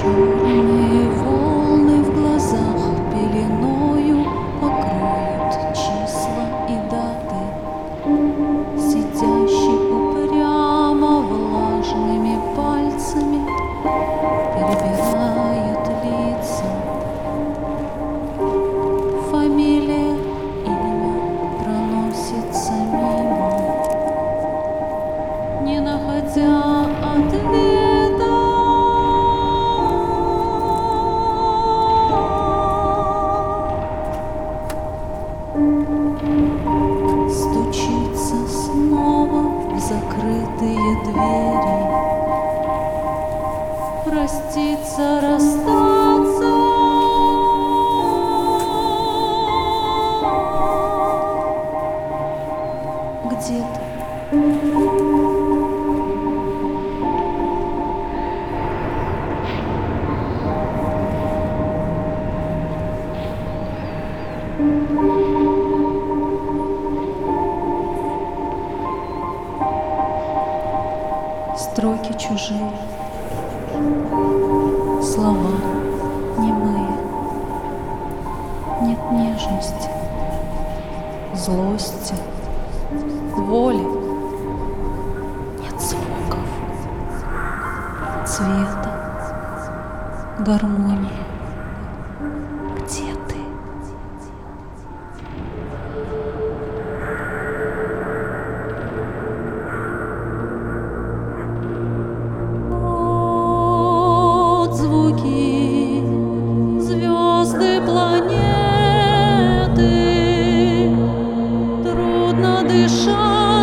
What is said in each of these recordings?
Черные волны в глазах пеленою покроют числа и даты. Сидящий упрямо влажными пальцами перебирает лица. Фамилия, имя проносится мимо, не находя ответа. Закрытые двери. Проститься, расстаться. Где-то строки чужие, слова немые. Нет нежности, злости, воли. Нет звуков, цвета, гармонии.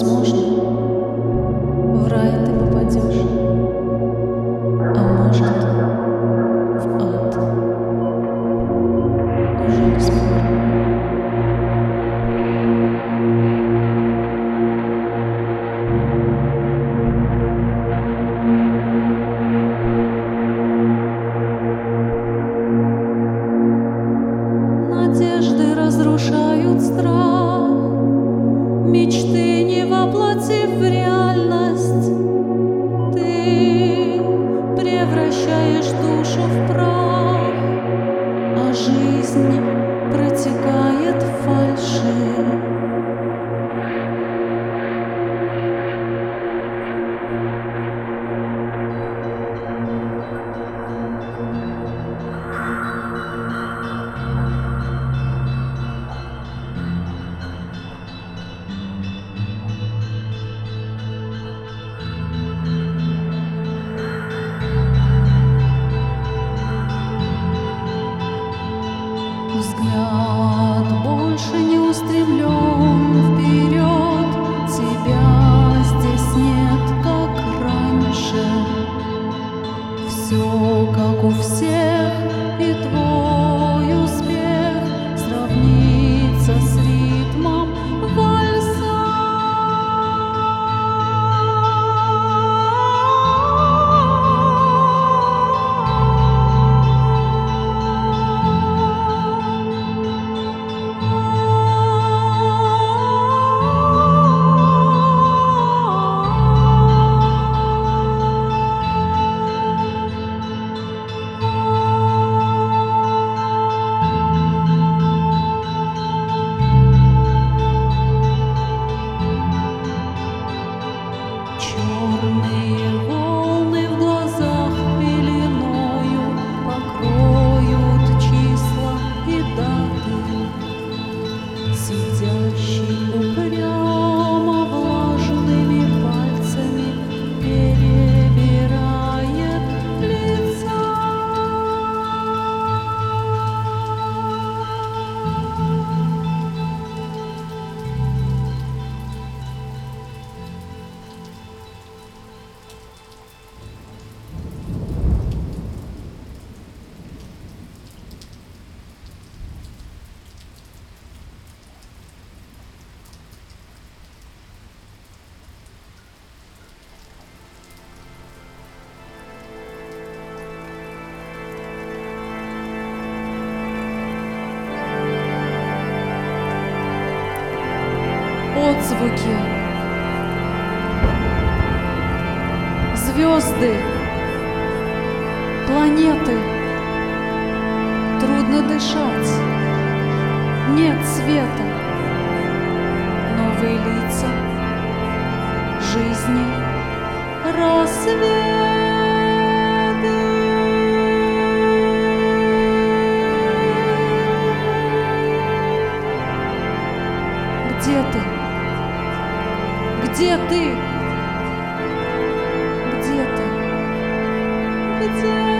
Возможно, в рай ты попадешь, а может, в ад. Уже не. Надежды разрушают страх, мечты воплотив в реальность. Ты превращаешь душу в прах, а жизнь протекает звуки. Звезды, планеты. Трудно дышать. Нет света. Новые лица. Жизни. Рассветы. Где ты? Где ты? Где ты? Где